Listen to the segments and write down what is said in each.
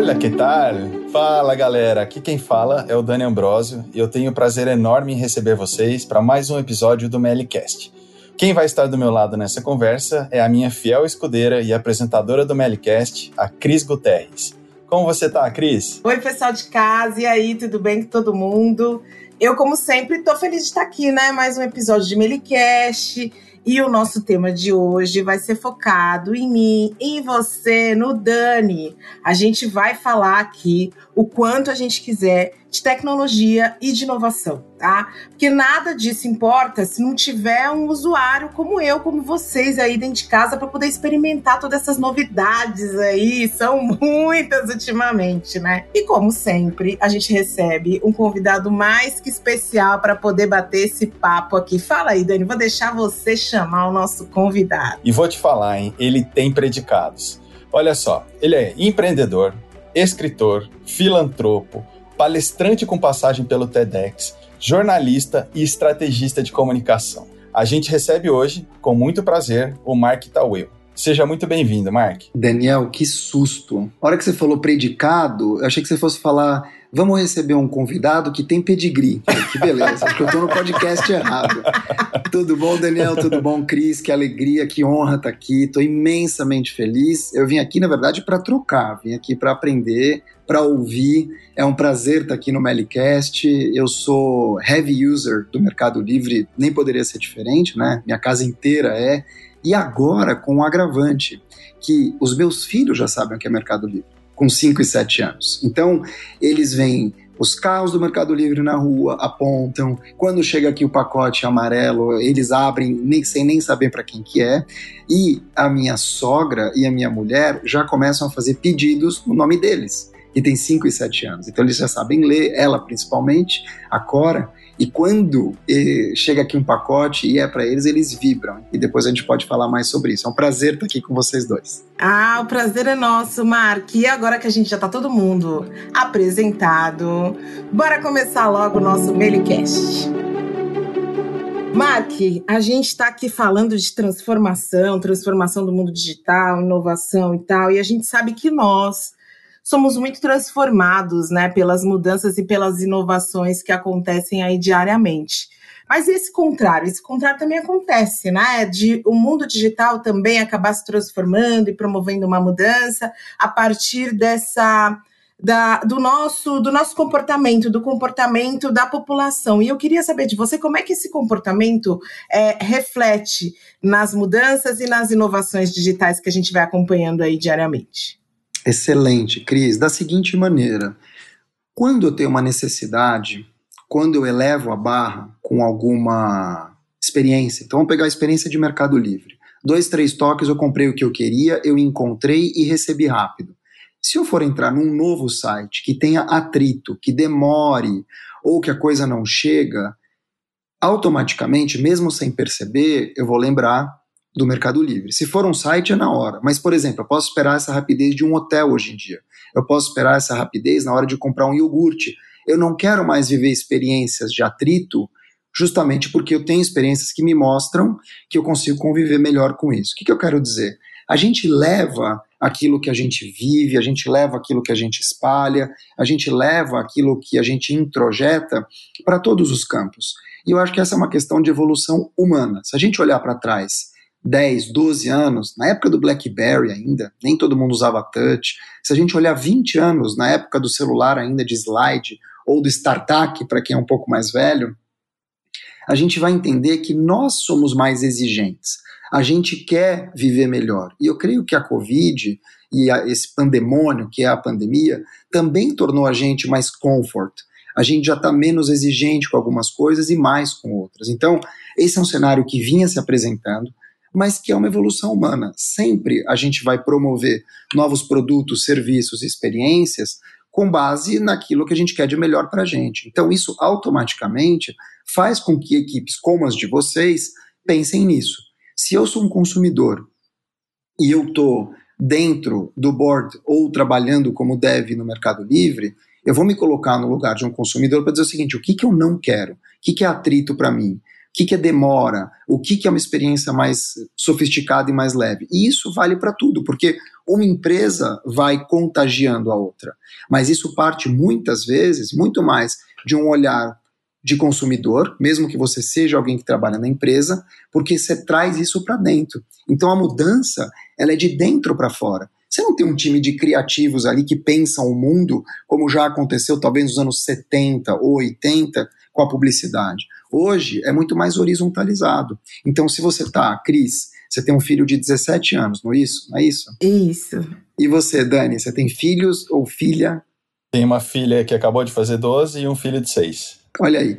Olá, que tal? Fala galera, aqui quem fala é o Dani Ambrosio e eu tenho o prazer enorme em receber vocês para mais um episódio do Melicast. Quem vai estar do meu lado nessa conversa é a minha fiel escudeira e apresentadora do Melicast, a Cris Guterres. Como você tá, Cris? Oi, pessoal de casa, e aí, tudo bem com todo mundo? Eu, como sempre, tô feliz de estar aqui, né? Mais um episódio de Melicast. E o nosso tema de hoje vai ser focado em mim, em você, no Dani. A gente vai falar aqui o quanto a gente quiser de tecnologia e de inovação, tá? Porque nada disso importa se não tiver um usuário como eu, como vocês aí dentro de casa para poder experimentar todas essas novidades aí, são muitas ultimamente, né? E como sempre, a gente recebe um convidado mais que especial para poder bater esse papo aqui. Fala aí, Dani, vou deixar você chamar o nosso convidado. E vou te falar, hein? Ele tem predicados. Olha só, ele é empreendedor, escritor, filantropo, palestrante com passagem pelo TEDx, jornalista e estrategista de comunicação. A gente recebe hoje, com muito prazer, o Mark Tawil. Seja muito bem-vindo, Mark. Daniel, que susto. A hora que você falou predicado, eu achei que você fosse falar vamos receber um convidado que tem pedigree. Que beleza, acho que eu tô no podcast errado. Tudo bom, Daniel? Tudo bom, Cris? Que alegria, que honra estar tá aqui. Tô imensamente feliz. Eu vim aqui, na verdade, para trocar, vim aqui para aprender, para ouvir. É um prazer estar tá aqui no Melicast. Eu sou heavy user do Mercado Livre, nem poderia ser diferente, né? Minha casa inteira é. E agora com um agravante, que os meus filhos já sabem o que é Mercado Livre com 5 e 7 anos. Então, eles veem os carros do Mercado Livre na rua, apontam. Quando chega aqui o pacote amarelo, eles abrem nem, sem nem saber para quem que é. E a minha sogra e a minha mulher já começam a fazer pedidos no nome deles, que tem 5 e 7 anos. Então eles já sabem ler, ela principalmente, a Cora. E quando eh, chega aqui um pacote e é para eles, eles vibram. E depois a gente pode falar mais sobre isso. É um prazer estar aqui com vocês dois. Ah, o prazer é nosso, Mark. E agora que a gente já está todo mundo apresentado, bora começar logo o nosso Mailicast. Mark, a gente está aqui falando de transformação, transformação do mundo digital, inovação e tal, e a gente sabe que nós, somos muito transformados, né, pelas mudanças e pelas inovações que acontecem aí diariamente. Mas esse contrário, esse contrário também acontece, né? De o mundo digital também acabar se transformando e promovendo uma mudança a partir dessa da, do, nosso, do nosso comportamento, do comportamento da população. E eu queria saber de você como é que esse comportamento é, reflete nas mudanças e nas inovações digitais que a gente vai acompanhando aí diariamente. Excelente, Cris. Da seguinte maneira: quando eu tenho uma necessidade, quando eu elevo a barra com alguma experiência, então vamos pegar a experiência de Mercado Livre. Dois, três toques, eu comprei o que eu queria, eu encontrei e recebi rápido. Se eu for entrar num novo site que tenha atrito, que demore ou que a coisa não chega, automaticamente, mesmo sem perceber, eu vou lembrar do Mercado Livre. Se for um site, é na hora. Mas, por exemplo, eu posso esperar essa rapidez de um hotel hoje em dia. Eu posso esperar essa rapidez na hora de comprar um iogurte. Eu não quero mais viver experiências de atrito, justamente porque eu tenho experiências que me mostram que eu consigo conviver melhor com isso. O que, que eu quero dizer? A gente leva aquilo que a gente vive, a gente leva aquilo que a gente espalha, a gente leva aquilo que a gente introjeta para todos os campos. E eu acho que essa é uma questão de evolução humana. Se a gente olhar para trás 10, 12 anos, na época do BlackBerry ainda, nem todo mundo usava touch. Se a gente olhar 20 anos, na época do celular ainda de slide, ou do StarTAC, para quem é um pouco mais velho, a gente vai entender que nós somos mais exigentes. A gente quer viver melhor. E eu creio que a Covid e a, esse pandemônio, que é a pandemia, também tornou a gente mais comfort. A gente já está menos exigente com algumas coisas e mais com outras. Então, esse é um cenário que vinha se apresentando mas que é uma evolução humana. Sempre a gente vai promover novos produtos, serviços, experiências com base naquilo que a gente quer de melhor para a gente. Então, isso automaticamente faz com que equipes como as de vocês pensem nisso. Se eu sou um consumidor e eu estou dentro do board ou trabalhando como dev no Mercado Livre, eu vou me colocar no lugar de um consumidor para dizer o seguinte: o que, que eu não quero? O que, que é atrito para mim? Que, que é demora, o que, que é uma experiência mais sofisticada e mais leve. E isso vale para tudo, porque uma empresa vai contagiando a outra. Mas isso parte muitas vezes, muito mais de um olhar de consumidor, mesmo que você seja alguém que trabalha na empresa, porque você traz isso para dentro. Então a mudança, ela é de dentro para fora. Você não tem um time de criativos ali que pensam o mundo, como já aconteceu talvez nos anos 70 ou 80 com a publicidade. Hoje é muito mais horizontalizado. Então, se você tá, Cris, você tem um filho de 17 anos, não é isso? Não é isso? Isso. E você, Dani, você tem filhos ou filha? Tem uma filha que acabou de fazer 12 e um filho de 6. Olha aí.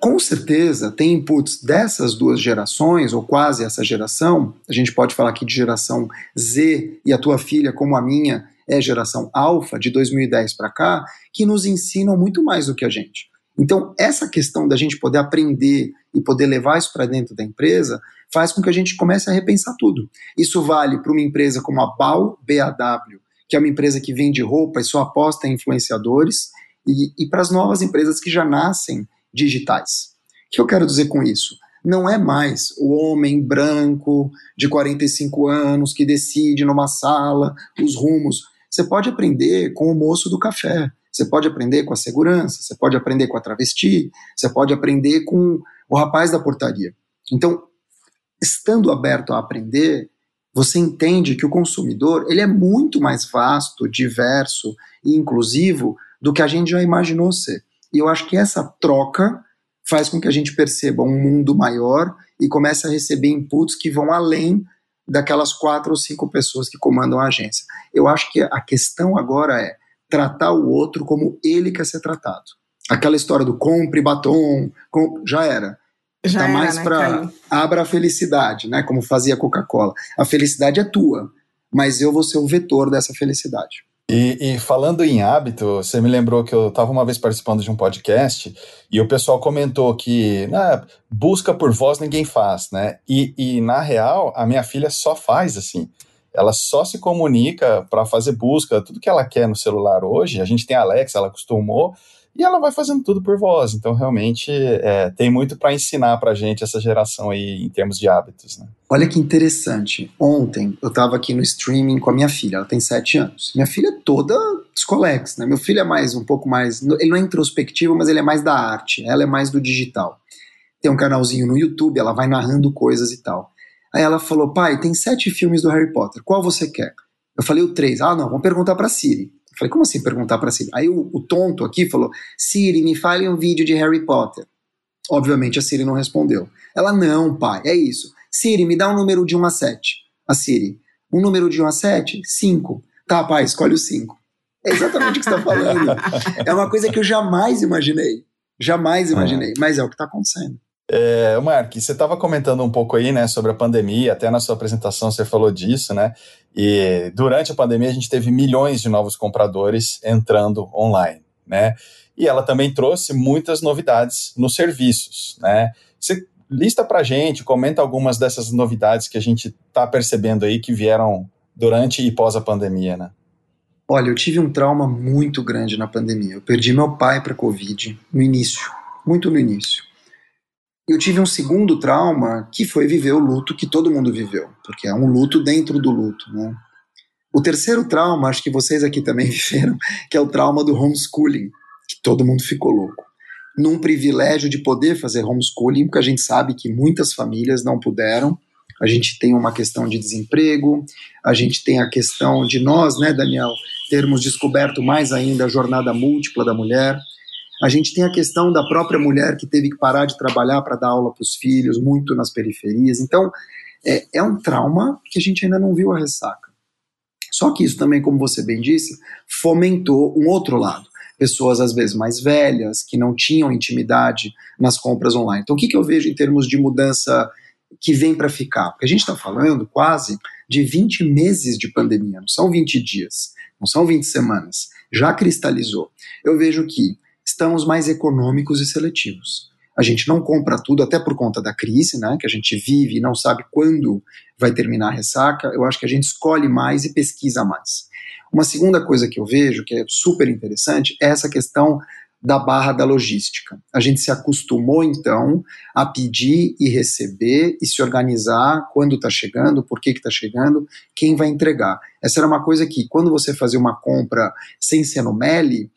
Com certeza tem inputs dessas duas gerações, ou quase essa geração, a gente pode falar aqui de geração Z, e a tua filha, como a minha, é geração alfa, de 2010 para cá, que nos ensinam muito mais do que a gente. Então, essa questão da gente poder aprender e poder levar isso para dentro da empresa faz com que a gente comece a repensar tudo. Isso vale para uma empresa como a BAU, BAW, que é uma empresa que vende roupa e só aposta em influenciadores, e, e para as novas empresas que já nascem digitais. O que eu quero dizer com isso? Não é mais o homem branco de 45 anos que decide numa sala os rumos. Você pode aprender com o moço do café. Você pode aprender com a segurança, você pode aprender com a travesti, você pode aprender com o rapaz da portaria. Então, estando aberto a aprender, você entende que o consumidor ele é muito mais vasto, diverso e inclusivo do que a gente já imaginou ser. E eu acho que essa troca faz com que a gente perceba um mundo maior e comece a receber inputs que vão além daquelas quatro ou cinco pessoas que comandam a agência. Eu acho que a questão agora é tratar o outro como ele quer ser tratado. Aquela história do compre batom, já era. Já tá era, mais né, para abra a felicidade, né? Como fazia Coca-Cola. A felicidade é tua, mas eu vou ser o vetor dessa felicidade. E, e, falando em hábito, você me lembrou que eu estava uma vez participando de um podcast e o pessoal comentou que né, busca por voz ninguém faz, né? E, e na real, a minha filha só faz assim ela só se comunica para fazer busca, tudo que ela quer no celular hoje. A gente tem a Alexa, ela acostumou, e ela vai fazendo tudo por voz. Então, realmente, é, tem muito para ensinar para a gente essa geração aí em termos de hábitos. Né? Olha que interessante. Ontem eu estava aqui no streaming com a minha filha, ela tem sete anos. Minha filha é toda descolex, né? Meu filho é mais, um pouco mais. Ele não é introspectivo, mas ele é mais da arte, ela é mais do digital. Tem um canalzinho no YouTube, ela vai narrando coisas e tal. Aí ela falou, pai, tem sete filmes do Harry Potter, qual você quer? Eu falei o três. Ah, não, vamos perguntar para Siri. Eu falei, como assim perguntar para Siri? Aí o, o, tonto aqui falou, Siri, me fale um vídeo de Harry Potter. Obviamente a Siri não respondeu. Ela, não, pai, é isso. Siri, me dá um número de 1 a 7. A Siri, um número de 1 a 7? 5. Tá, pai, escolhe o 5. É exatamente o que você está falando. É uma coisa que eu jamais imaginei. Jamais imaginei, mas é o que está acontecendo. É, Mark, você estava comentando um pouco aí, né, sobre a pandemia, até na sua apresentação você falou disso, né? E durante a pandemia a gente teve milhões de novos compradores entrando online, né? E ela também trouxe muitas novidades nos serviços, né? Você lista para gente, comenta algumas dessas novidades que a gente está percebendo aí que vieram durante e pós a pandemia, né? Olha, eu tive um trauma muito grande na pandemia. Eu perdi meu pai para Covid no início, muito no início eu tive um segundo trauma que foi viver o luto que todo mundo viveu, porque é um luto dentro do luto, né? O terceiro trauma, acho que vocês aqui também viveram, que é o trauma do homeschooling, que todo mundo ficou louco. Num privilégio de poder fazer homeschooling, porque a gente sabe que muitas famílias não puderam. A gente tem uma questão de desemprego, a gente tem a questão de nós, né, Daniel, termos descoberto mais ainda a jornada múltipla da mulher a gente tem a questão da própria mulher que teve que parar de trabalhar para dar aula para os filhos, muito nas periferias. Então, é, é um trauma que a gente ainda não viu a ressaca. Só que isso também, como você bem disse, fomentou um outro lado. Pessoas, às vezes, mais velhas, que não tinham intimidade nas compras online. Então, o que, que eu vejo em termos de mudança que vem para ficar? Porque a gente está falando quase de 20 meses de pandemia, não são 20 dias, não são 20 semanas. Já cristalizou. Eu vejo que estamos mais econômicos e seletivos. A gente não compra tudo, até por conta da crise, né, que a gente vive e não sabe quando vai terminar a ressaca. Eu acho que a gente escolhe mais e pesquisa mais. Uma segunda coisa que eu vejo, que é super interessante, é essa questão da barra da logística. A gente se acostumou, então, a pedir e receber e se organizar quando está chegando, por que está chegando, quem vai entregar. Essa era uma coisa que, quando você fazia uma compra sem ser no Meli,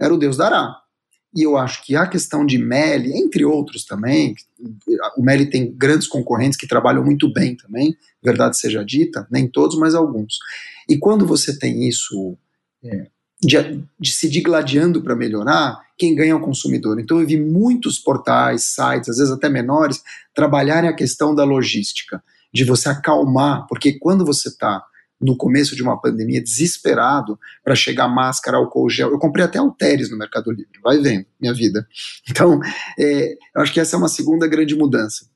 era o Deus dará. E eu acho que a questão de Meli, entre outros também, o Meli tem grandes concorrentes que trabalham muito bem também, verdade seja dita, nem todos, mas alguns. E quando você tem isso é, de, de se digladiando para melhorar, quem ganha é o consumidor. Então eu vi muitos portais, sites, às vezes até menores, trabalharem a questão da logística, de você acalmar, porque quando você está no começo de uma pandemia, desesperado para chegar máscara, álcool gel. Eu comprei até halteres no Mercado Livre, vai vendo, minha vida. Então, é, eu acho que essa é uma segunda grande mudança.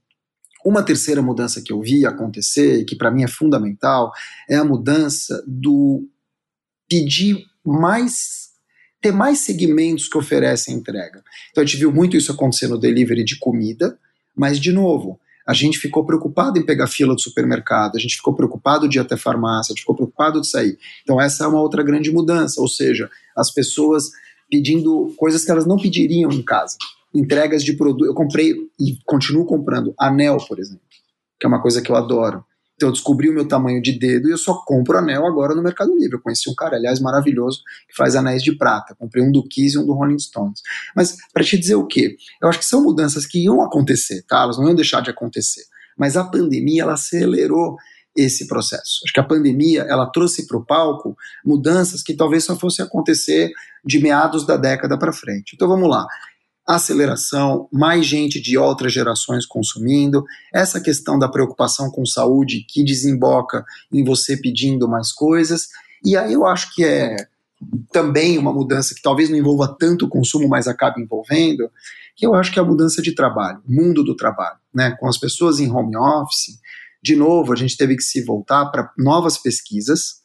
Uma terceira mudança que eu vi acontecer, e que para mim é fundamental, é a mudança do pedir mais ter mais segmentos que oferecem entrega. Então a gente viu muito isso acontecer no delivery de comida, mas de novo, a gente ficou preocupado em pegar fila do supermercado, a gente ficou preocupado de ir até farmácia, a gente ficou preocupado de sair. Então essa é uma outra grande mudança, ou seja, as pessoas pedindo coisas que elas não pediriam em casa. Entregas de produto. Eu comprei e continuo comprando anel, por exemplo, que é uma coisa que eu adoro. Então eu descobri o meu tamanho de dedo e eu só compro anel agora no Mercado Livre. Eu conheci um cara, aliás, maravilhoso, que faz anéis de prata. Comprei um do Kiss e um do Rolling Stones. Mas para te dizer o quê? Eu acho que são mudanças que iam acontecer, tá? Elas não iam deixar de acontecer. Mas a pandemia, ela acelerou esse processo. Acho que a pandemia, ela trouxe para o palco mudanças que talvez só fossem acontecer de meados da década para frente. Então vamos lá aceleração, mais gente de outras gerações consumindo, essa questão da preocupação com saúde que desemboca em você pedindo mais coisas. E aí eu acho que é também uma mudança que talvez não envolva tanto o consumo, mas acabe envolvendo, que eu acho que é a mudança de trabalho, mundo do trabalho, né? Com as pessoas em home office, de novo, a gente teve que se voltar para novas pesquisas,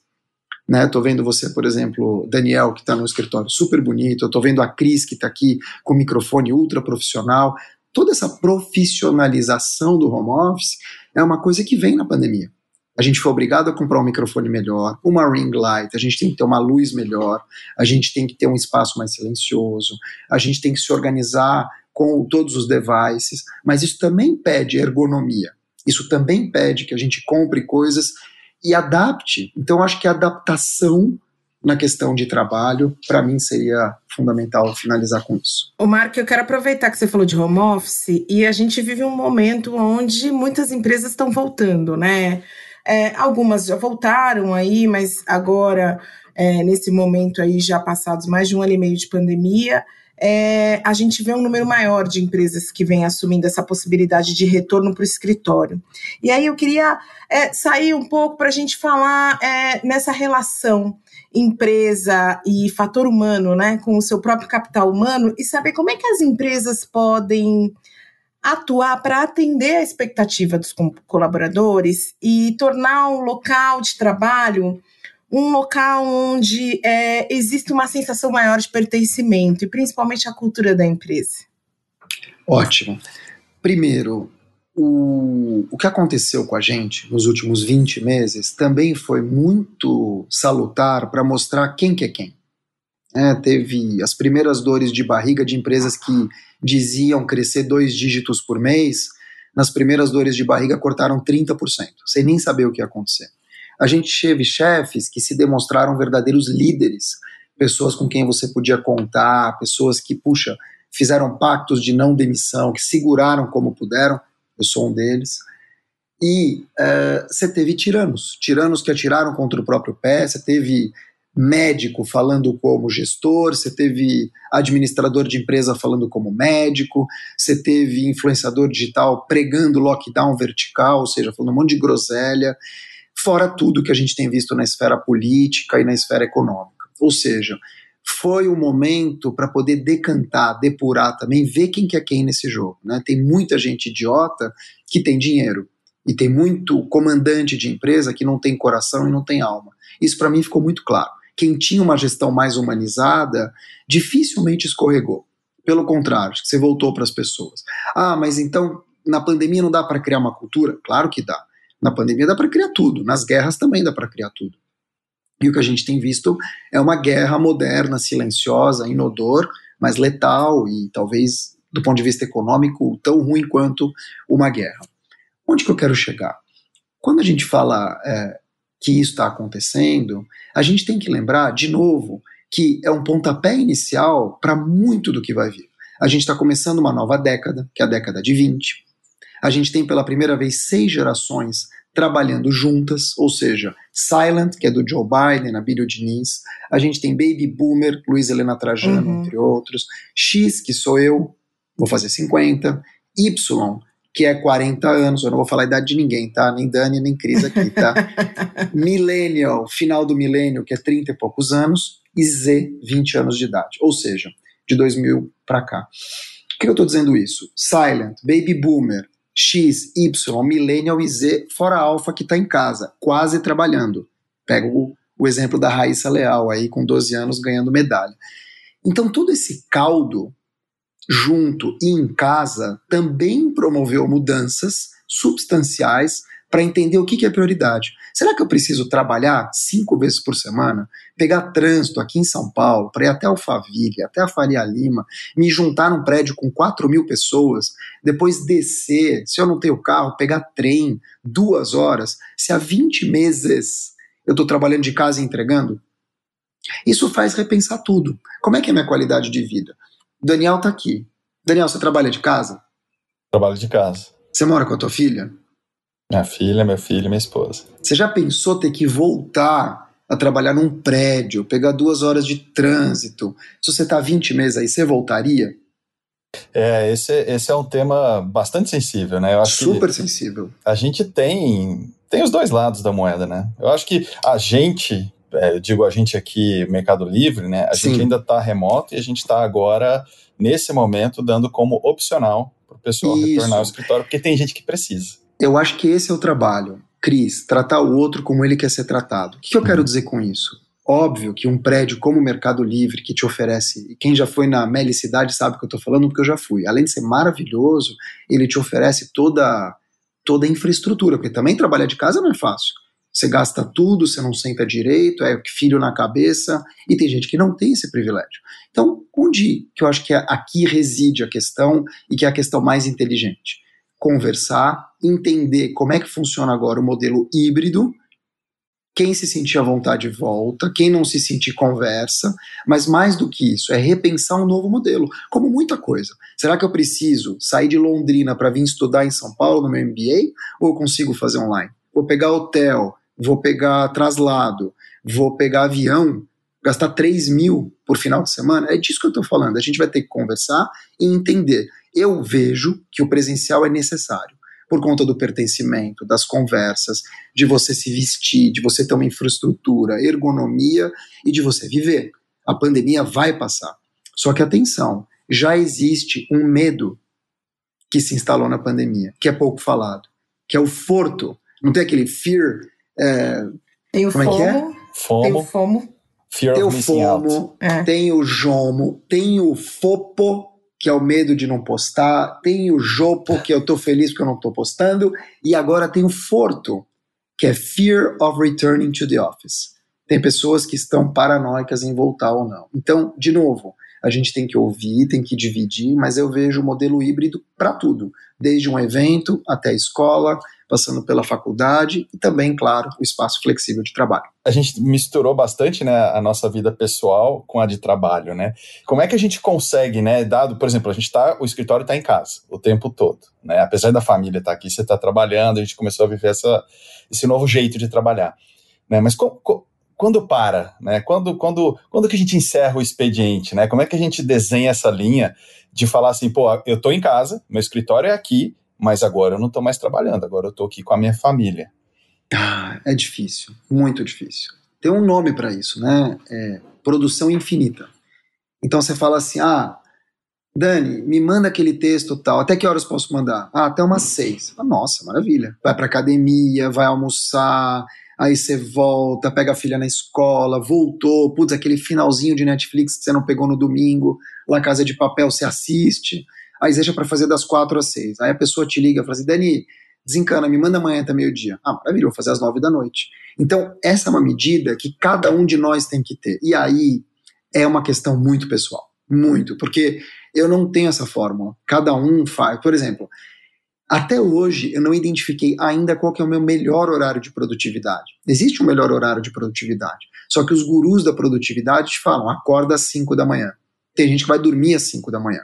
né? Tô vendo você, por exemplo, Daniel, que está no escritório super bonito, eu tô vendo a Cris, que está aqui com microfone ultra profissional. Toda essa profissionalização do home office é uma coisa que vem na pandemia. A gente foi obrigado a comprar um microfone melhor, uma ring light, a gente tem que ter uma luz melhor, a gente tem que ter um espaço mais silencioso, a gente tem que se organizar com todos os devices, mas isso também pede ergonomia. Isso também pede que a gente compre coisas e adapte. Então, acho que a adaptação na questão de trabalho, para mim seria fundamental finalizar com isso. O Marco, eu quero aproveitar que você falou de home office e a gente vive um momento onde muitas empresas estão voltando, né? É, algumas já voltaram aí, mas agora, é, nesse momento aí, já passados mais de um ano e meio de pandemia, é, a gente vê um número maior de empresas que vem assumindo essa possibilidade de retorno para o escritório. E aí eu queria é, sair um pouco para a gente falar é, nessa relação empresa e fator humano, né, com o seu próprio capital humano e saber como é que as empresas podem atuar para atender a expectativa dos colaboradores e tornar o local de trabalho um local onde é, existe uma sensação maior de pertencimento e principalmente a cultura da empresa? Ótimo. Primeiro, o, o que aconteceu com a gente nos últimos 20 meses também foi muito salutar para mostrar quem que é quem. É, teve as primeiras dores de barriga de empresas que diziam crescer dois dígitos por mês, nas primeiras dores de barriga cortaram 30%, sem nem saber o que ia acontecer a gente teve chefes que se demonstraram verdadeiros líderes, pessoas com quem você podia contar, pessoas que, puxa, fizeram pactos de não demissão, que seguraram como puderam, eu sou um deles. E uh, você teve tiranos, tiranos que atiraram contra o próprio pé, você teve médico falando como gestor, você teve administrador de empresa falando como médico, você teve influenciador digital pregando lockdown vertical, ou seja, falando um monte de groselha fora tudo que a gente tem visto na esfera política e na esfera econômica. Ou seja, foi o momento para poder decantar, depurar também, ver quem que é quem nesse jogo. Né? Tem muita gente idiota que tem dinheiro e tem muito comandante de empresa que não tem coração e não tem alma. Isso para mim ficou muito claro. Quem tinha uma gestão mais humanizada dificilmente escorregou. Pelo contrário, você voltou para as pessoas. Ah, mas então na pandemia não dá para criar uma cultura? Claro que dá. Na pandemia dá para criar tudo, nas guerras também dá para criar tudo. E o que a gente tem visto é uma guerra moderna, silenciosa, inodor, mais letal e talvez, do ponto de vista econômico, tão ruim quanto uma guerra. Onde que eu quero chegar? Quando a gente fala é, que isso está acontecendo, a gente tem que lembrar, de novo, que é um pontapé inicial para muito do que vai vir. A gente está começando uma nova década, que é a década de 20. A gente tem pela primeira vez seis gerações trabalhando juntas, ou seja, Silent, que é do Joe Biden, Abílio Diniz, a gente tem Baby Boomer, Luiz Helena Trajano, uhum. entre outros, X, que sou eu, vou fazer 50, Y, que é 40 anos, eu não vou falar a idade de ninguém, tá? Nem Dani, nem Cris aqui, tá? Millennial, final do milênio, que é 30 e poucos anos, e Z, 20 anos de idade, ou seja, de 2000 para cá. Por que eu estou dizendo isso? Silent, Baby Boomer, X, Y, Millennial e Z, fora Alpha que está em casa, quase trabalhando. Pega o, o exemplo da Raíssa Leal aí, com 12 anos, ganhando medalha. Então, todo esse caldo, junto e em casa, também promoveu mudanças substanciais para entender o que, que é prioridade. Será que eu preciso trabalhar cinco vezes por semana, pegar trânsito aqui em São Paulo, para ir até Alphaville, até a Faria Lima, me juntar num prédio com 4 mil pessoas, depois descer, se eu não tenho carro, pegar trem, duas horas, se há 20 meses eu estou trabalhando de casa e entregando? Isso faz repensar tudo. Como é que é a minha qualidade de vida? Daniel está aqui. Daniel, você trabalha de casa? Trabalho de casa. Você mora com a tua filha? Minha filha, meu filho e minha esposa. Você já pensou ter que voltar a trabalhar num prédio, pegar duas horas de trânsito? Se você está 20 meses aí, você voltaria? É, esse, esse é um tema bastante sensível, né? Eu acho Super sensível. A gente tem, tem os dois lados da moeda, né? Eu acho que a gente, é, eu digo a gente aqui, Mercado Livre, né? A Sim. gente ainda está remoto e a gente está agora, nesse momento, dando como opcional para o pessoal Isso. retornar ao escritório, porque tem gente que precisa. Eu acho que esse é o trabalho. Cris, tratar o outro como ele quer ser tratado. O que eu quero dizer com isso? Óbvio que um prédio como o Mercado Livre, que te oferece, e quem já foi na Melicidade sabe o que eu estou falando, porque eu já fui. Além de ser maravilhoso, ele te oferece toda, toda a infraestrutura, porque também trabalhar de casa não é fácil. Você gasta tudo, você não senta direito, é filho na cabeça, e tem gente que não tem esse privilégio. Então, onde que eu acho que aqui reside a questão e que é a questão mais inteligente? Conversar, entender como é que funciona agora o modelo híbrido. Quem se sentir à vontade volta, quem não se sentir conversa, mas mais do que isso, é repensar um novo modelo, como muita coisa. Será que eu preciso sair de Londrina para vir estudar em São Paulo no meu MBA ou consigo fazer online? Vou pegar hotel, vou pegar traslado, vou pegar avião, gastar 3 mil por final de semana? É disso que eu estou falando. A gente vai ter que conversar e entender eu vejo que o presencial é necessário por conta do pertencimento, das conversas, de você se vestir, de você ter uma infraestrutura, ergonomia e de você viver. A pandemia vai passar. Só que atenção, já existe um medo que se instalou na pandemia, que é pouco falado, que é o forto. Não tem aquele fear. É, tem o como FOMO. É que é? FOMO. Tem o FOMO. Fear tem o FOMO, é. tem o JOMO, tem o FOPO, que é o medo de não postar, tem o Jopo, que eu tô feliz porque eu não tô postando, e agora tem o Forto, que é Fear of Returning to the Office. Tem pessoas que estão paranoicas em voltar ou não. Então, de novo, a gente tem que ouvir, tem que dividir, mas eu vejo o modelo híbrido para tudo, desde um evento até a escola, passando pela faculdade e também, claro, o espaço flexível de trabalho. A gente misturou bastante, né, a nossa vida pessoal com a de trabalho, né? Como é que a gente consegue, né, dado, por exemplo, a gente tá, o escritório está em casa o tempo todo, né? Apesar da família estar tá aqui, você está trabalhando, a gente começou a viver essa, esse novo jeito de trabalhar, né? Mas quando para, né? Quando, quando, quando que a gente encerra o expediente, né? Como é que a gente desenha essa linha de falar assim, pô, eu estou em casa, meu escritório é aqui, mas agora eu não estou mais trabalhando, agora eu estou aqui com a minha família. Ah, é difícil, muito difícil. Tem um nome para isso, né? É produção infinita. Então você fala assim, ah, Dani, me manda aquele texto tal. Até que horas posso mandar? Ah, até umas seis. Ah, nossa, maravilha. Vai para academia, vai almoçar, aí você volta, pega a filha na escola, voltou, putz, aquele finalzinho de Netflix que você não pegou no domingo, lá Casa de Papel você assiste aí deixa para fazer das quatro às seis. Aí a pessoa te liga e fala assim, Dani, desencana, me manda amanhã até meio-dia. Ah, maravilha, vou fazer às nove da noite. Então, essa é uma medida que cada um de nós tem que ter. E aí é uma questão muito pessoal, muito, porque eu não tenho essa fórmula. Cada um faz. Por exemplo, até hoje eu não identifiquei ainda qual é o meu melhor horário de produtividade. Existe um melhor horário de produtividade. Só que os gurus da produtividade te falam, acorda às 5 da manhã. Tem gente que vai dormir às 5 da manhã.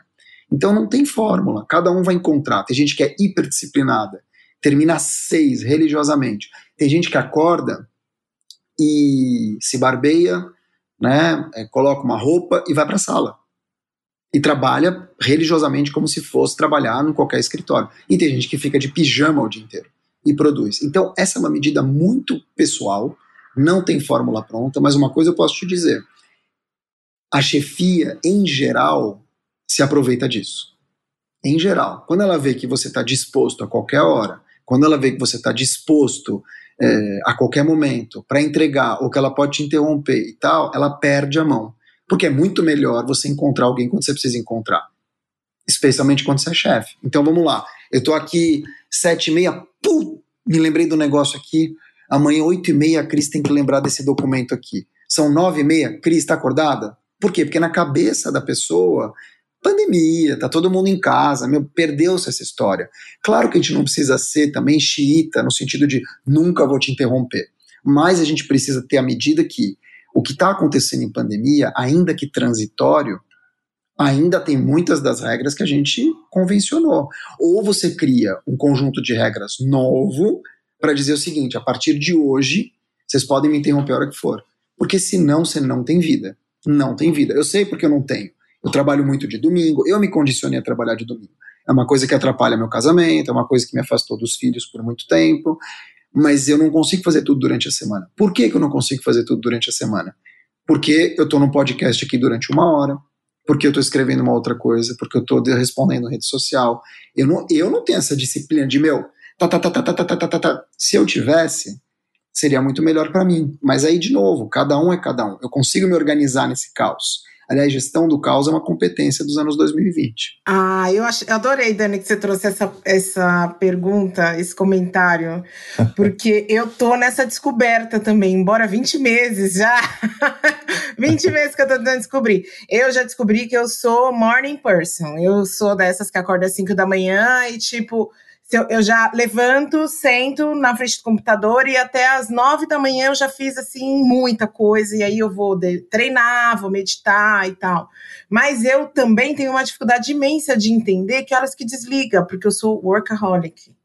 Então não tem fórmula, cada um vai encontrar. Tem gente que é hiperdisciplinada, termina às 6 religiosamente. Tem gente que acorda e se barbeia, né, é, coloca uma roupa e vai para a sala. E trabalha religiosamente como se fosse trabalhar em qualquer escritório. E tem gente que fica de pijama o dia inteiro e produz. Então, essa é uma medida muito pessoal, não tem fórmula pronta, mas uma coisa eu posso te dizer: a chefia, em geral, se aproveita disso. Em geral, quando ela vê que você está disposto a qualquer hora, quando ela vê que você está disposto é, a qualquer momento para entregar ou que ela pode te interromper e tal, ela perde a mão. Porque é muito melhor você encontrar alguém quando você precisa encontrar. Especialmente quando você é chefe. Então vamos lá. Eu tô aqui sete e meia, pum, me lembrei do negócio aqui. Amanhã, oito e meia, a Cris tem que lembrar desse documento aqui. São nove e meia, Cris, está acordada? Por quê? Porque na cabeça da pessoa, pandemia, tá todo mundo em casa, meu, perdeu-se essa história. Claro que a gente não precisa ser também xiita, no sentido de nunca vou te interromper. Mas a gente precisa ter a medida que o que está acontecendo em pandemia, ainda que transitório, ainda tem muitas das regras que a gente convencionou. Ou você cria um conjunto de regras novo para dizer o seguinte: a partir de hoje, vocês podem me interromper a hora que for. Porque senão você não tem vida. Não tem vida. Eu sei porque eu não tenho. Eu trabalho muito de domingo, eu me condicionei a trabalhar de domingo. É uma coisa que atrapalha meu casamento, é uma coisa que me afastou dos filhos por muito tempo, mas eu não consigo fazer tudo durante a semana. Por que, que eu não consigo fazer tudo durante a semana? Porque eu estou num podcast aqui durante uma hora, porque eu estou escrevendo uma outra coisa, porque eu estou respondendo rede social. Eu não, eu não tenho essa disciplina de meu. Tá, tá, tá, tá, tá, tá, tá, tá. tá, tá. Se eu tivesse, seria muito melhor para mim. Mas aí, de novo, cada um é cada um. Eu consigo me organizar nesse caos. Aliás, gestão do caos é uma competência dos anos 2020. Ah, eu, ach, eu adorei, Dani, que você trouxe essa, essa pergunta, esse comentário, porque eu tô nessa descoberta também, embora 20 meses já, 20 meses que eu tô tentando descobrir. Eu já descobri que eu sou morning person, eu sou dessas que acorda às 5 da manhã e tipo eu, eu, já levanto, sento na frente do computador e até às nove da manhã eu já fiz assim muita coisa e aí eu vou treinar, vou meditar e tal. Mas eu também tenho uma dificuldade imensa de entender que horas que desliga, porque eu sou workaholic.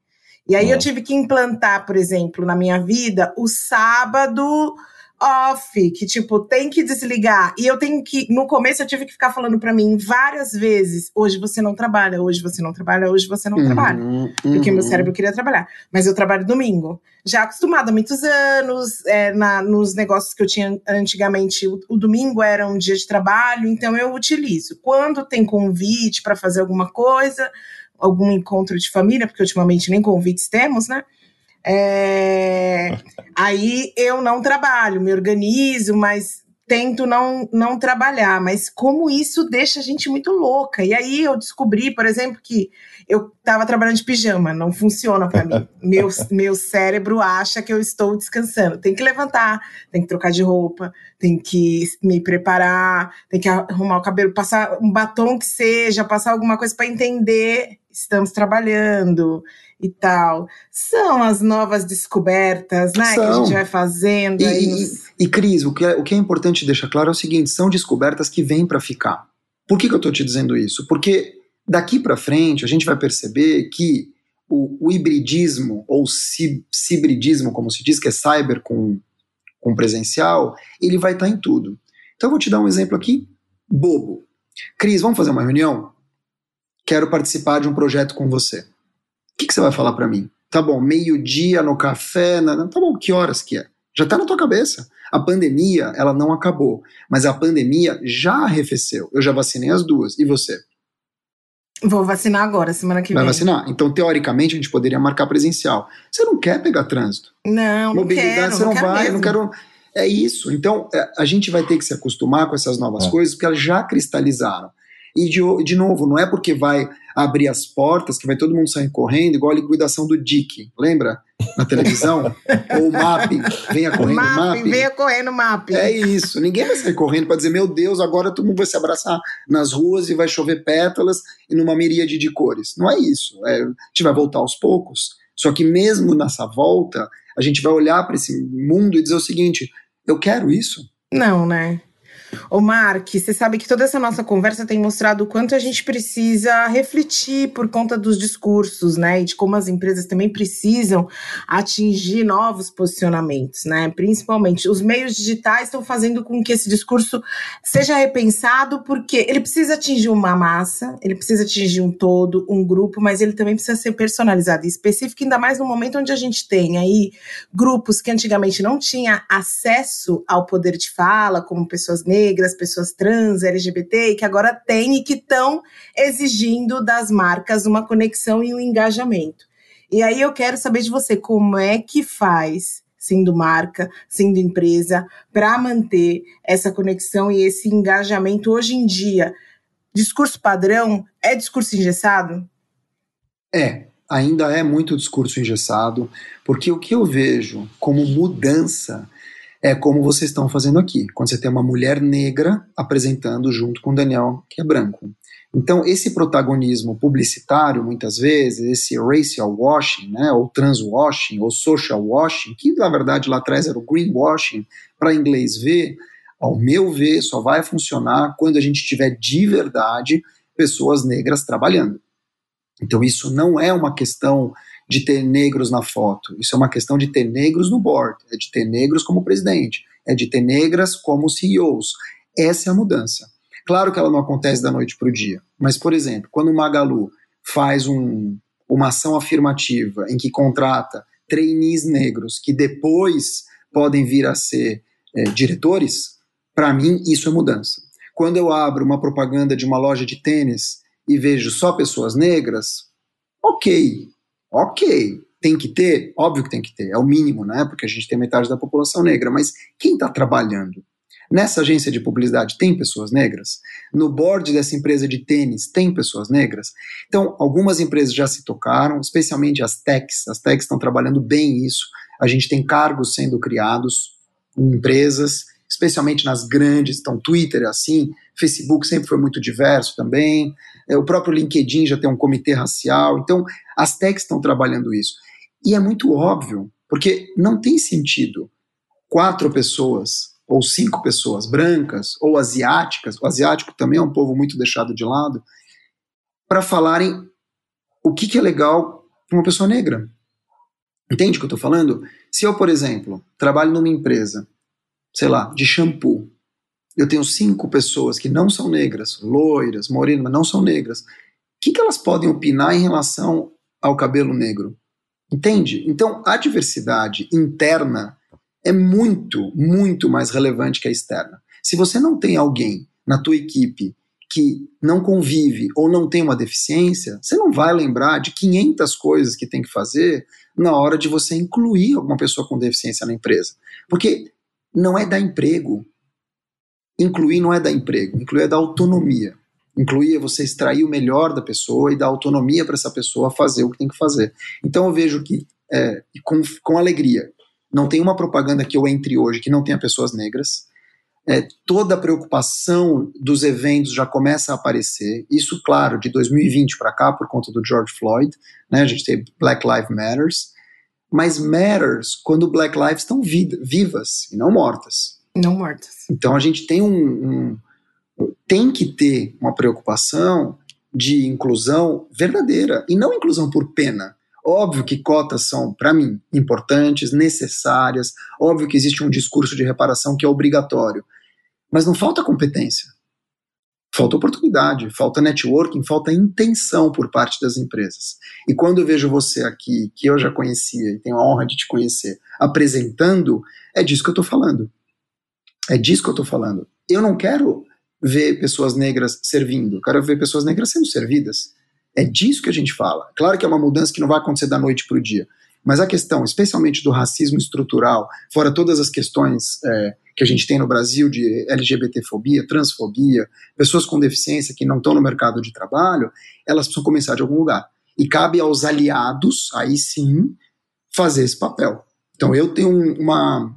E aí eu tive que implantar, por exemplo, na minha vida o sábado off, que tipo, tem que desligar. E eu tenho que, no começo eu tive que ficar falando para mim várias vezes: hoje você não trabalha, hoje você não trabalha, hoje você não uhum, trabalha. Uhum. Porque meu cérebro queria trabalhar. Mas eu trabalho domingo. Já acostumado há muitos anos, é, na, nos negócios que eu tinha antigamente, o, o domingo era um dia de trabalho, então eu utilizo. Quando tem convite para fazer alguma coisa, algum encontro de família, porque ultimamente nem convites temos, né? É, aí eu não trabalho, me organizo, mas tento não, não trabalhar. Mas como isso deixa a gente muito louca. E aí eu descobri, por exemplo, que eu estava trabalhando de pijama, não funciona para mim. Meu, meu cérebro acha que eu estou descansando. Tem que levantar, tem que trocar de roupa, tem que me preparar, tem que arrumar o cabelo, passar um batom que seja, passar alguma coisa para entender. Estamos trabalhando e tal. São as novas descobertas, né? São. Que a gente vai fazendo. E, aí e, e, Cris, o que, é, o que é importante deixar claro é o seguinte: são descobertas que vêm para ficar. Por que, que eu estou te dizendo isso? Porque daqui para frente a gente vai perceber que o, o hibridismo, ou cibridismo, como se diz, que é cyber com, com presencial, ele vai estar tá em tudo. Então eu vou te dar um exemplo aqui, bobo. Cris, vamos fazer uma reunião? Quero participar de um projeto com você que, que você vai falar para mim? Tá bom, meio-dia no café, na... tá bom, que horas que é? Já tá na tua cabeça. A pandemia, ela não acabou, mas a pandemia já arrefeceu. Eu já vacinei as duas. E você? Vou vacinar agora, semana que vem. Vai vacinar? Então, teoricamente, a gente poderia marcar presencial. Você não quer pegar trânsito. Não, Mobilidade, não quero, você não, não vai, mesmo. não quero. É isso. Então, é, a gente vai ter que se acostumar com essas novas é. coisas, porque elas já cristalizaram. E de, de novo, não é porque vai abrir as portas que vai todo mundo sair correndo, igual a liquidação do Dick, lembra? Na televisão? Ou o MAP, venha correndo, MAP. MAP. Venha correndo, MAP. É isso, ninguém vai sair correndo para dizer, meu Deus, agora todo mundo vai se abraçar nas ruas e vai chover pétalas e numa miríade de cores. Não é isso, é, a gente vai voltar aos poucos. Só que mesmo nessa volta, a gente vai olhar para esse mundo e dizer o seguinte, eu quero isso? Não, né? Ô, Mark, você sabe que toda essa nossa conversa tem mostrado o quanto a gente precisa refletir por conta dos discursos, né? E de como as empresas também precisam atingir novos posicionamentos, né? Principalmente os meios digitais estão fazendo com que esse discurso seja repensado, porque ele precisa atingir uma massa, ele precisa atingir um todo, um grupo, mas ele também precisa ser personalizado e específico, ainda mais no momento onde a gente tem aí grupos que antigamente não tinham acesso ao poder de fala, como pessoas negras negras, pessoas trans, LGBT, que agora têm e que estão exigindo das marcas uma conexão e um engajamento. E aí eu quero saber de você como é que faz, sendo marca, sendo empresa, para manter essa conexão e esse engajamento hoje em dia. Discurso padrão é discurso engessado? É, ainda é muito discurso engessado, porque o que eu vejo como mudança é como vocês estão fazendo aqui, quando você tem uma mulher negra apresentando junto com Daniel, que é branco. Então, esse protagonismo publicitário, muitas vezes, esse racial washing, né, ou transwashing, ou social washing, que na verdade lá atrás era o greenwashing, para inglês ver, ao meu ver, só vai funcionar quando a gente tiver de verdade pessoas negras trabalhando. Então, isso não é uma questão de ter negros na foto. Isso é uma questão de ter negros no board, é de ter negros como presidente, é de ter negras como CEOs. Essa é a mudança. Claro que ela não acontece da noite para o dia, mas, por exemplo, quando o Magalu faz um, uma ação afirmativa em que contrata trainees negros que depois podem vir a ser é, diretores, para mim isso é mudança. Quando eu abro uma propaganda de uma loja de tênis e vejo só pessoas negras, ok, Ok, tem que ter? Óbvio que tem que ter, é o mínimo, né? Porque a gente tem metade da população negra, mas quem está trabalhando? Nessa agência de publicidade tem pessoas negras? No board dessa empresa de tênis tem pessoas negras? Então, algumas empresas já se tocaram, especialmente as techs. As techs estão trabalhando bem isso. A gente tem cargos sendo criados em empresas, especialmente nas grandes. Então, Twitter é assim, Facebook sempre foi muito diverso também. É, o próprio LinkedIn já tem um comitê racial. Então, as techs estão trabalhando isso. E é muito óbvio, porque não tem sentido quatro pessoas ou cinco pessoas brancas ou asiáticas, o asiático também é um povo muito deixado de lado, para falarem o que, que é legal para uma pessoa negra. Entende o que eu estou falando? Se eu, por exemplo, trabalho numa empresa, sei lá, de shampoo, eu tenho cinco pessoas que não são negras, loiras, morenas, mas não são negras, o que, que elas podem opinar em relação ao cabelo negro? Entende? Então, a diversidade interna é muito, muito mais relevante que a externa. Se você não tem alguém na tua equipe que não convive ou não tem uma deficiência, você não vai lembrar de 500 coisas que tem que fazer na hora de você incluir alguma pessoa com deficiência na empresa. Porque não é dar emprego, Incluir não é dar emprego, incluir é dar autonomia. Incluir é você extrair o melhor da pessoa e dar autonomia para essa pessoa fazer o que tem que fazer. Então eu vejo que, é, com, com alegria, não tem uma propaganda que eu entre hoje que não tenha pessoas negras. É, toda a preocupação dos eventos já começa a aparecer. Isso, claro, de 2020 para cá, por conta do George Floyd, né, a gente tem Black Lives Matters, mas matters quando Black Lives estão vivas e não mortas. Não mortas. Então a gente tem um, um tem que ter uma preocupação de inclusão verdadeira e não inclusão por pena. Óbvio que cotas são, para mim, importantes, necessárias. Óbvio que existe um discurso de reparação que é obrigatório. Mas não falta competência. Falta oportunidade, falta networking, falta intenção por parte das empresas. E quando eu vejo você aqui, que eu já conhecia e tenho a honra de te conhecer, apresentando, é disso que eu estou falando. É disso que eu estou falando. Eu não quero ver pessoas negras servindo, eu quero ver pessoas negras sendo servidas. É disso que a gente fala. Claro que é uma mudança que não vai acontecer da noite para o dia, Mas a questão, especialmente do racismo estrutural, fora todas as questões é, que a gente tem no Brasil de LGBTfobia, transfobia, pessoas com deficiência que não estão no mercado de trabalho, elas precisam começar de algum lugar. E cabe aos aliados, aí sim, fazer esse papel. Então eu tenho uma,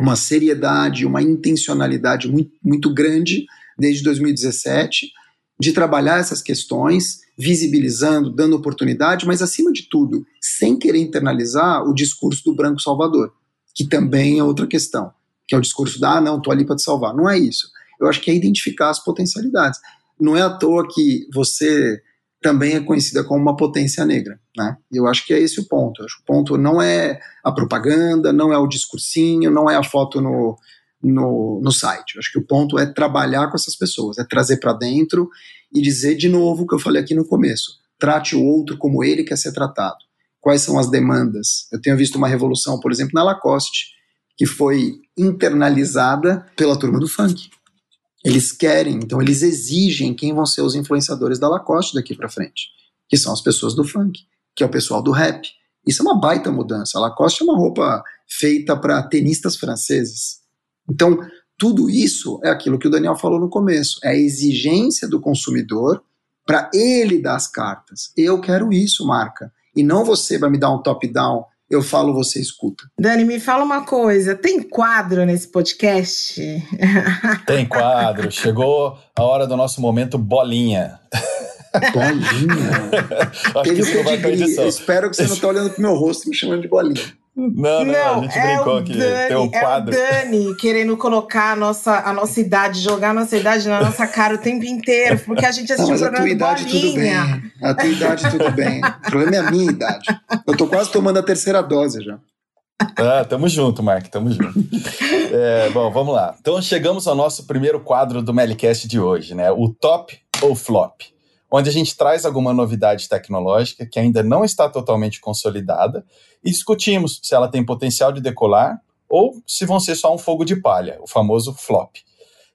uma seriedade, uma intencionalidade muito, muito grande desde 2017 de trabalhar essas questões, visibilizando, dando oportunidade, mas acima de tudo, sem querer internalizar o discurso do branco salvador, que também é outra questão, que é o discurso da, ah, não, tô ali para te salvar. Não é isso. Eu acho que é identificar as potencialidades. Não é à toa que você também é conhecida como uma potência negra, né? Eu acho que é esse o ponto. O ponto não é a propaganda, não é o discursinho, não é a foto no, no, no site. Eu acho que o ponto é trabalhar com essas pessoas, é trazer para dentro e dizer de novo o que eu falei aqui no começo. Trate o outro como ele quer ser tratado. Quais são as demandas? Eu tenho visto uma revolução, por exemplo, na Lacoste, que foi internalizada pela turma do funk. Eles querem, então eles exigem quem vão ser os influenciadores da Lacoste daqui para frente, que são as pessoas do funk, que é o pessoal do rap. Isso é uma baita mudança. A Lacoste é uma roupa feita para tenistas franceses. Então, tudo isso é aquilo que o Daniel falou no começo, é a exigência do consumidor para ele dar as cartas. Eu quero isso, marca. E não você vai me dar um top-down, eu falo, você escuta. Dani, me fala uma coisa: tem quadro nesse podcast? Tem quadro. Chegou a hora do nosso momento bolinha. Bolinha? Acho Teve Eu espero que você não está olhando pro meu rosto me chamando de bolinha. Não, não, não, a gente é brincou Dani, tem um quadro. É o Dani querendo colocar a nossa, a nossa idade, jogar a nossa idade na nossa cara o tempo inteiro, porque a gente assistiu não, mas o programa a tua idade tudo bem. A tua idade tudo bem. O problema é a minha idade. Eu tô quase tomando a terceira dose já. Ah, tamo junto, Mark, tamo junto. É, bom, vamos lá. Então chegamos ao nosso primeiro quadro do Melicast de hoje, né? O top ou flop onde a gente traz alguma novidade tecnológica que ainda não está totalmente consolidada e discutimos se ela tem potencial de decolar ou se vão ser só um fogo de palha, o famoso flop.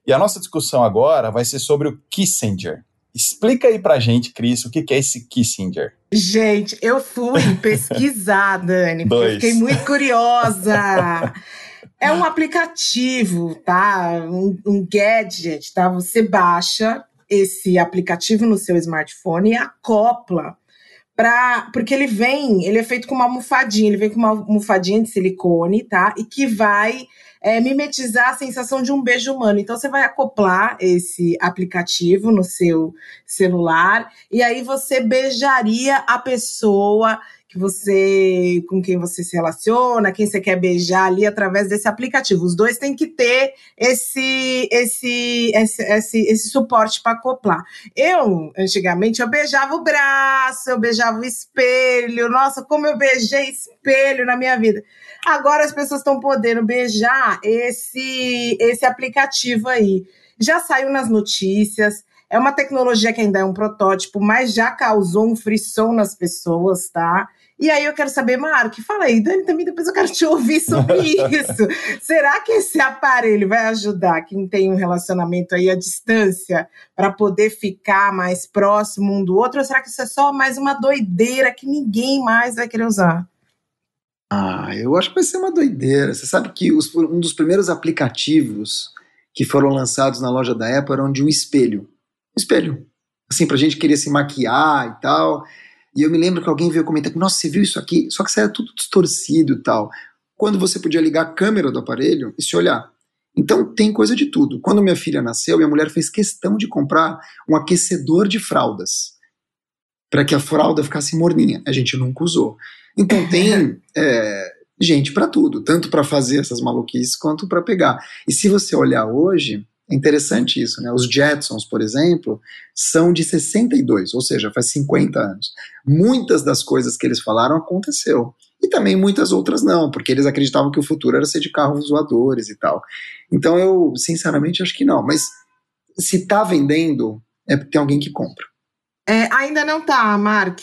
E a nossa discussão agora vai ser sobre o Kissinger. Explica aí pra gente, Cris, o que é esse Kissinger? Gente, eu fui pesquisar, Dani, porque eu fiquei muito curiosa. É um aplicativo, tá? Um, um gadget, tá? Você baixa esse aplicativo no seu smartphone e acopla para porque ele vem, ele é feito com uma almofadinha, ele vem com uma almofadinha de silicone, tá? E que vai é, mimetizar a sensação de um beijo humano. Então você vai acoplar esse aplicativo no seu celular e aí você beijaria a pessoa que você com quem você se relaciona, quem você quer beijar ali através desse aplicativo. Os dois têm que ter esse esse esse, esse, esse suporte para acoplar. Eu antigamente eu beijava o braço, eu beijava o espelho. Nossa, como eu beijei espelho na minha vida. Agora as pessoas estão podendo beijar esse esse aplicativo aí. Já saiu nas notícias. É uma tecnologia que ainda é um protótipo, mas já causou um frisson nas pessoas, tá? E aí eu quero saber, Marco, fala aí, Dani, também depois eu quero te ouvir sobre isso. Será que esse aparelho vai ajudar quem tem um relacionamento aí à distância para poder ficar mais próximo um do outro? Ou será que isso é só mais uma doideira que ninguém mais vai querer usar? Ah, eu acho que vai ser uma doideira. Você sabe que os, um dos primeiros aplicativos que foram lançados na loja da Apple eram de um espelho. Um espelho. Assim, pra gente querer se maquiar e tal. E eu me lembro que alguém veio comentar: Nossa, você viu isso aqui? Só que saia tudo distorcido e tal. Quando você podia ligar a câmera do aparelho e se olhar. Então tem coisa de tudo. Quando minha filha nasceu, minha mulher fez questão de comprar um aquecedor de fraldas para que a fralda ficasse morninha. A gente nunca usou. Então tem é, gente para tudo, tanto para fazer essas maluquices quanto para pegar. E se você olhar hoje, é interessante isso, né? Os Jetsons, por exemplo, são de 62, ou seja, faz 50 anos. Muitas das coisas que eles falaram aconteceu. E também muitas outras não, porque eles acreditavam que o futuro era ser de carros voadores e tal. Então eu, sinceramente, acho que não. Mas se tá vendendo, é porque tem alguém que compra. É, ainda não tá, Mark.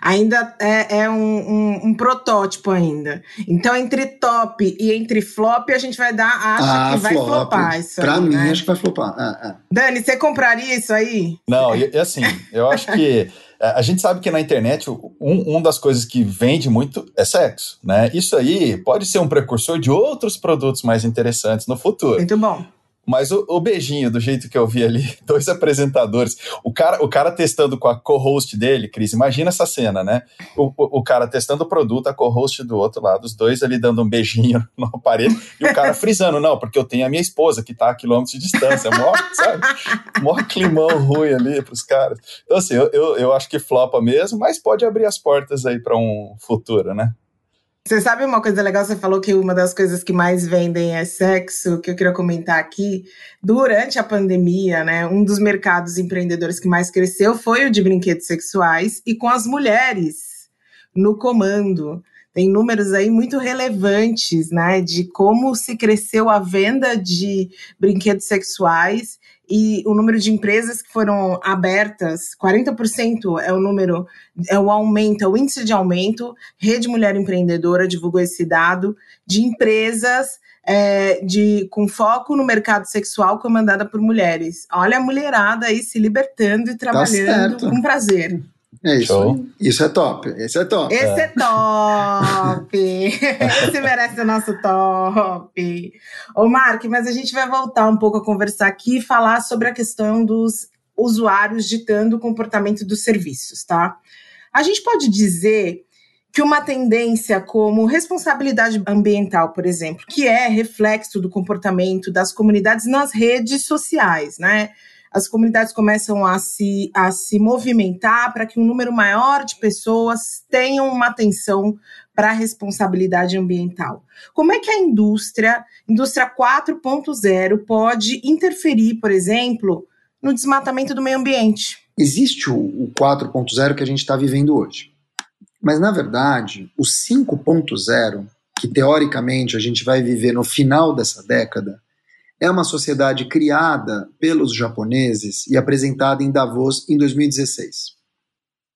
Ainda é, é um, um, um, protótipo ainda. Então, entre top e entre flop, a gente vai dar, acha ah, que vai flopar isso Pra aí, mim, né? acho que vai flopar. Ah, ah. Dani, você compraria isso aí? Não, e, assim, eu acho que É, a gente sabe que na internet um, um das coisas que vende muito é sexo, né? Isso aí pode ser um precursor de outros produtos mais interessantes no futuro. Muito bom. Mas o, o, beijinho, do jeito que eu vi ali, dois apresentadores, o cara, o cara testando com a co-host dele, Cris, imagina essa cena, né? O, o, o cara testando o produto, a co-host do outro lado, os dois ali dando um beijinho no aparelho, e o cara frisando, não, porque eu tenho a minha esposa que tá a quilômetros de distância, mó, sabe? Mó climão ruim ali pros caras. Então, assim, eu, eu, eu acho que flopa mesmo, mas pode abrir as portas aí para um futuro, né? Você sabe uma coisa legal? Você falou que uma das coisas que mais vendem é sexo, que eu queria comentar aqui. Durante a pandemia, né, um dos mercados empreendedores que mais cresceu foi o de brinquedos sexuais e com as mulheres no comando. Tem números aí muito relevantes, né, de como se cresceu a venda de brinquedos sexuais e o número de empresas que foram abertas, 40% é o número, é o aumento, é o índice de aumento. Rede Mulher Empreendedora divulgou esse dado de empresas é, de, com foco no mercado sexual comandada por mulheres. Olha a mulherada aí se libertando e tá trabalhando tá com prazer. É isso. Show. Isso é top. Esse é top. Esse é, é top. Esse merece o nosso top. Ô, Mark, mas a gente vai voltar um pouco a conversar aqui e falar sobre a questão dos usuários ditando o comportamento dos serviços, tá? A gente pode dizer que uma tendência como responsabilidade ambiental, por exemplo, que é reflexo do comportamento das comunidades nas redes sociais, né? As comunidades começam a se, a se movimentar para que um número maior de pessoas tenham uma atenção para a responsabilidade ambiental. Como é que a indústria, indústria 4.0, pode interferir, por exemplo, no desmatamento do meio ambiente? Existe o, o 4.0 que a gente está vivendo hoje. Mas, na verdade, o 5.0, que teoricamente a gente vai viver no final dessa década, é uma sociedade criada pelos japoneses e apresentada em Davos em 2016.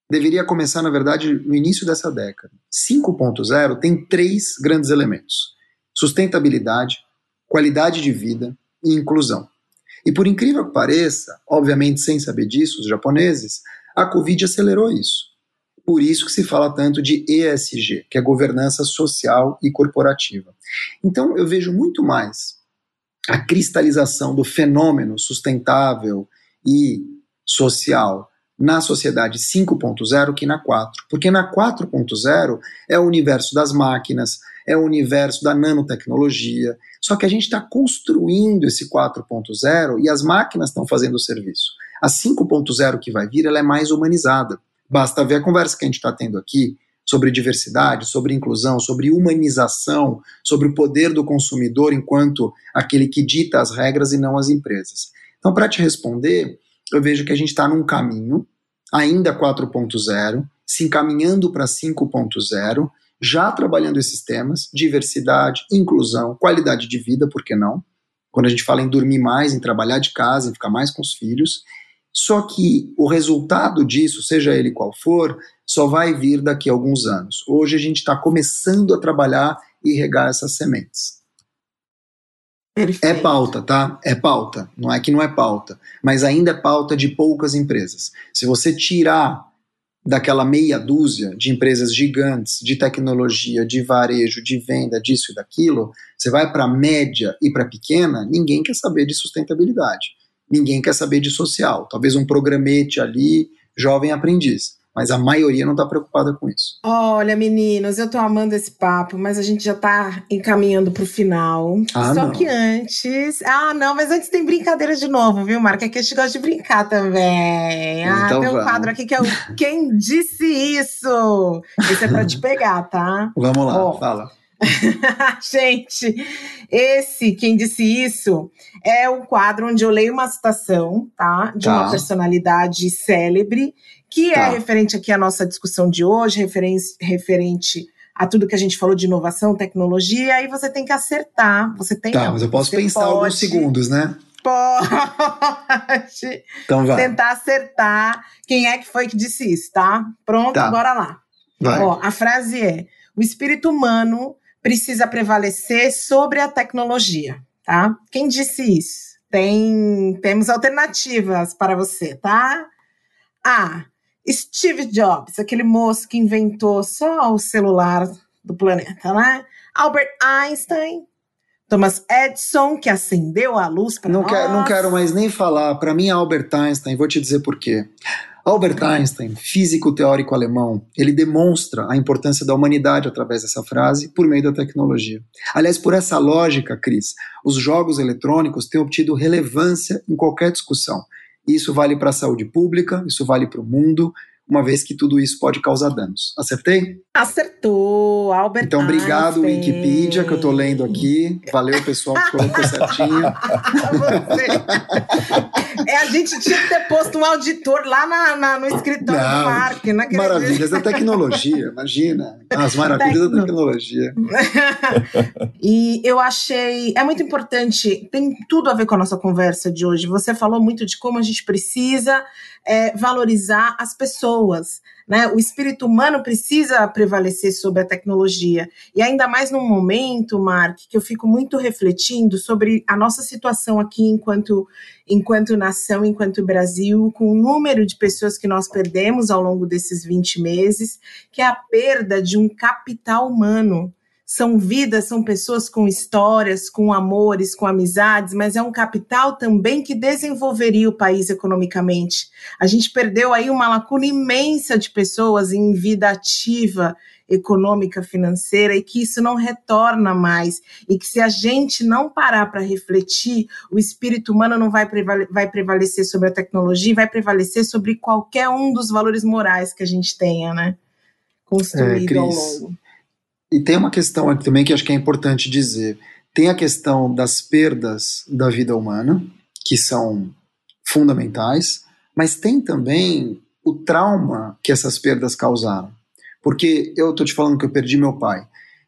Deveria começar, na verdade, no início dessa década. 5.0 tem três grandes elementos: sustentabilidade, qualidade de vida e inclusão. E por incrível que pareça, obviamente sem saber disso, os japoneses, a Covid acelerou isso. Por isso que se fala tanto de ESG, que é governança social e corporativa. Então eu vejo muito mais a cristalização do fenômeno sustentável e social na sociedade 5.0 que na 4. Porque na 4.0 é o universo das máquinas, é o universo da nanotecnologia. Só que a gente está construindo esse 4.0 e as máquinas estão fazendo o serviço. A 5.0 que vai vir ela é mais humanizada. Basta ver a conversa que a gente está tendo aqui sobre diversidade, sobre inclusão, sobre humanização, sobre o poder do consumidor enquanto aquele que dita as regras e não as empresas. Então, para te responder, eu vejo que a gente está num caminho, ainda 4.0, se encaminhando para 5.0, já trabalhando esses temas, diversidade, inclusão, qualidade de vida, por que não? Quando a gente fala em dormir mais, em trabalhar de casa, em ficar mais com os filhos. Só que o resultado disso, seja ele qual for, só vai vir daqui a alguns anos. Hoje a gente está começando a trabalhar e regar essas sementes. Perfeito. É pauta, tá? É pauta. Não é que não é pauta, mas ainda é pauta de poucas empresas. Se você tirar daquela meia dúzia de empresas gigantes de tecnologia, de varejo, de venda, disso e daquilo, você vai para média e para pequena, ninguém quer saber de sustentabilidade. Ninguém quer saber de social. Talvez um programete ali, jovem aprendiz mas a maioria não está preocupada com isso. Olha, meninos, eu estou amando esse papo, mas a gente já está encaminhando para o final. Ah, Só não. que antes. Ah, não, mas antes tem brincadeira de novo, viu, Marca? É que a gente gosta de brincar também. Ah, então tem um quadro aqui que é o Quem Disse Isso? Esse é para te pegar, tá? Vamos lá, fala. gente, esse Quem Disse Isso é o quadro onde eu leio uma citação, tá? De tá. uma personalidade célebre que é tá. é referente aqui à nossa discussão de hoje, referente, referente a tudo que a gente falou de inovação, tecnologia, aí você tem que acertar. Você tem. Tá, mas eu posso pensar pode, alguns segundos, né? Pode então vai. tentar acertar quem é que foi que disse isso, tá? Pronto, tá. bora lá. Vai. Ó, a frase é: o espírito humano precisa prevalecer sobre a tecnologia, tá? Quem disse isso? Tem, temos alternativas para você, tá? A Steve Jobs, aquele moço que inventou só o celular do planeta, né? Albert Einstein, Thomas Edison, que acendeu a luz para não nós. Quero, não quero mais nem falar. Para mim, Albert Einstein, vou te dizer por quê. Albert Einstein, físico teórico alemão, ele demonstra a importância da humanidade através dessa frase por meio da tecnologia. Aliás, por essa lógica, Cris, os jogos eletrônicos têm obtido relevância em qualquer discussão. Isso vale para a saúde pública, isso vale para o mundo, uma vez que tudo isso pode causar danos. Acertei? Acertou, Albert Então, obrigado, Einstein. Wikipedia, que eu estou lendo aqui. Valeu, pessoal, que colocou certinho. Você. É, a gente tinha que ter posto um auditor lá na, na- no escritório Não, do Mark. Não acredito. Maravilhas da tecnologia, imagina. As maravilhas da tecnologia. E eu achei. É muito importante, tem tudo a ver com a nossa conversa de hoje. Você falou muito de como a gente precisa é, valorizar as pessoas. Né? O espírito humano precisa prevalecer sobre a tecnologia. E ainda mais num momento, Mark, que eu fico muito refletindo sobre a nossa situação aqui enquanto, enquanto nação, enquanto Brasil, com o número de pessoas que nós perdemos ao longo desses 20 meses, que é a perda de um capital humano são vidas, são pessoas com histórias, com amores, com amizades, mas é um capital também que desenvolveria o país economicamente. A gente perdeu aí uma lacuna imensa de pessoas em vida ativa, econômica, financeira, e que isso não retorna mais. E que se a gente não parar para refletir, o espírito humano não vai, prevale vai prevalecer sobre a tecnologia, vai prevalecer sobre qualquer um dos valores morais que a gente tenha, né? Construído É, ao Cris, longo. E tem uma questão aqui também que acho que é importante dizer. Tem a questão das perdas da vida humana, que são fundamentais, mas tem também o trauma que essas perdas causaram. Porque eu estou te falando que eu perdi meu pai,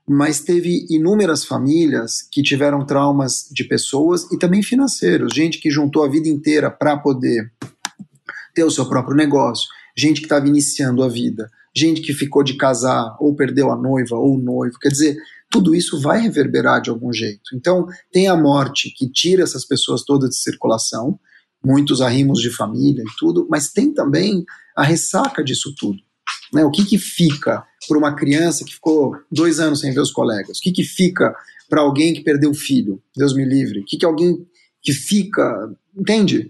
mas teve inúmeras famílias que tiveram traumas de pessoas e também financeiros, gente que juntou a vida inteira para poder ter o seu próprio negócio, gente que estava iniciando a vida, gente que ficou de casar ou perdeu a noiva ou o noivo, quer dizer, tudo isso vai reverberar de algum jeito. Então, tem a morte que tira essas pessoas todas de circulação, muitos arrimos de família e tudo, mas tem também a ressaca disso tudo. Né? O que, que fica para uma criança que ficou dois anos sem ver os colegas? O que, que fica para alguém que perdeu o filho? Deus me livre. O que, que alguém que fica. Entende?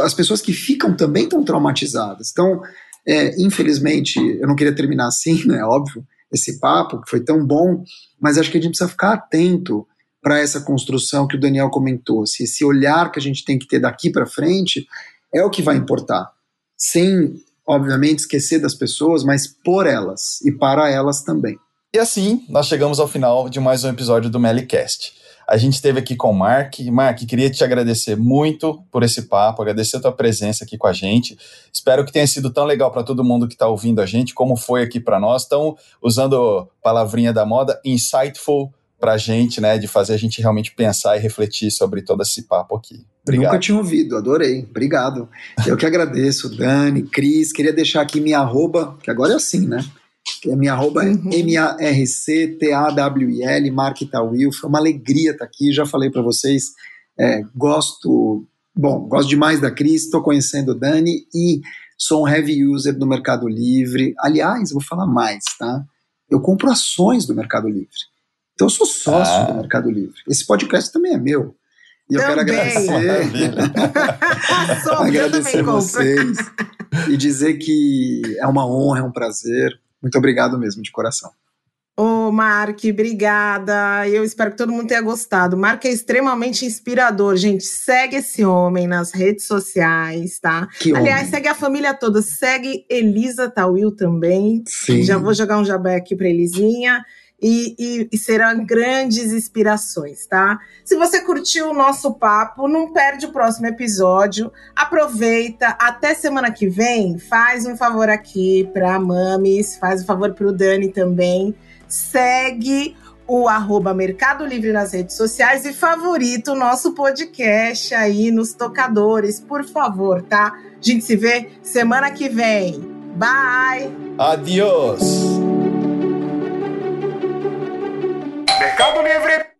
As pessoas que ficam também estão traumatizadas. Então, é, infelizmente, eu não queria terminar assim, né? Óbvio, esse papo que foi tão bom, mas acho que a gente precisa ficar atento para essa construção que o Daniel comentou. Se esse olhar que a gente tem que ter daqui para frente é o que vai importar, sem, obviamente, esquecer das pessoas, mas por elas e para elas também. E assim, nós chegamos ao final de mais um episódio do Melicast. A gente esteve aqui com o Mark. Mark, queria te agradecer muito por esse papo, agradecer a tua presença aqui com a gente. Espero que tenha sido tão legal para todo mundo que está ouvindo a gente, como foi aqui para nós. Estão usando palavrinha da moda, insightful para a gente, né? De fazer a gente realmente pensar e refletir sobre todo esse papo aqui. Obrigado. Nunca tinha ouvido, adorei. Obrigado. Eu que agradeço, Dani, Cris. Queria deixar aqui minha arroba, que agora é assim, né? A minha arroba é Uhum. M-A-R-C-T-A-W-I-L, Mark Tawil. Foi uma alegria estar aqui, já falei para vocês. É, gosto, bom, gosto demais da Cris, estou conhecendo o Dani e sou um heavy user do Mercado Livre. Aliás, vou falar mais, tá? Eu compro ações do Mercado Livre. Então eu sou sócio Ah. do Mercado Livre. Esse podcast também é meu. E eu quero Também. agradecer. Sou, eu agradecer também compro. vocês e dizer que é uma honra, é um prazer. Muito obrigado mesmo, de coração. Ô, Mark, obrigada. Eu espero que todo mundo tenha gostado. O Mark é extremamente inspirador, gente. Segue esse homem nas redes sociais, tá? Que Aliás, homem. segue a família toda. Segue Elisa Tawil também. Sim. Já vou jogar um jabé aqui para Elisinha. E, e- e serão grandes inspirações, tá? Se você curtiu o nosso papo, não perde o próximo episódio. Aproveita, até semana que vem. Faz um favor aqui pra Mames, faz um favor pro Dani também. Segue o arroba Mercado Livre nas redes sociais e favorita o nosso podcast aí nos tocadores, por favor, tá? A gente se vê semana que vem. Bye! Adiós. Mercado Livre.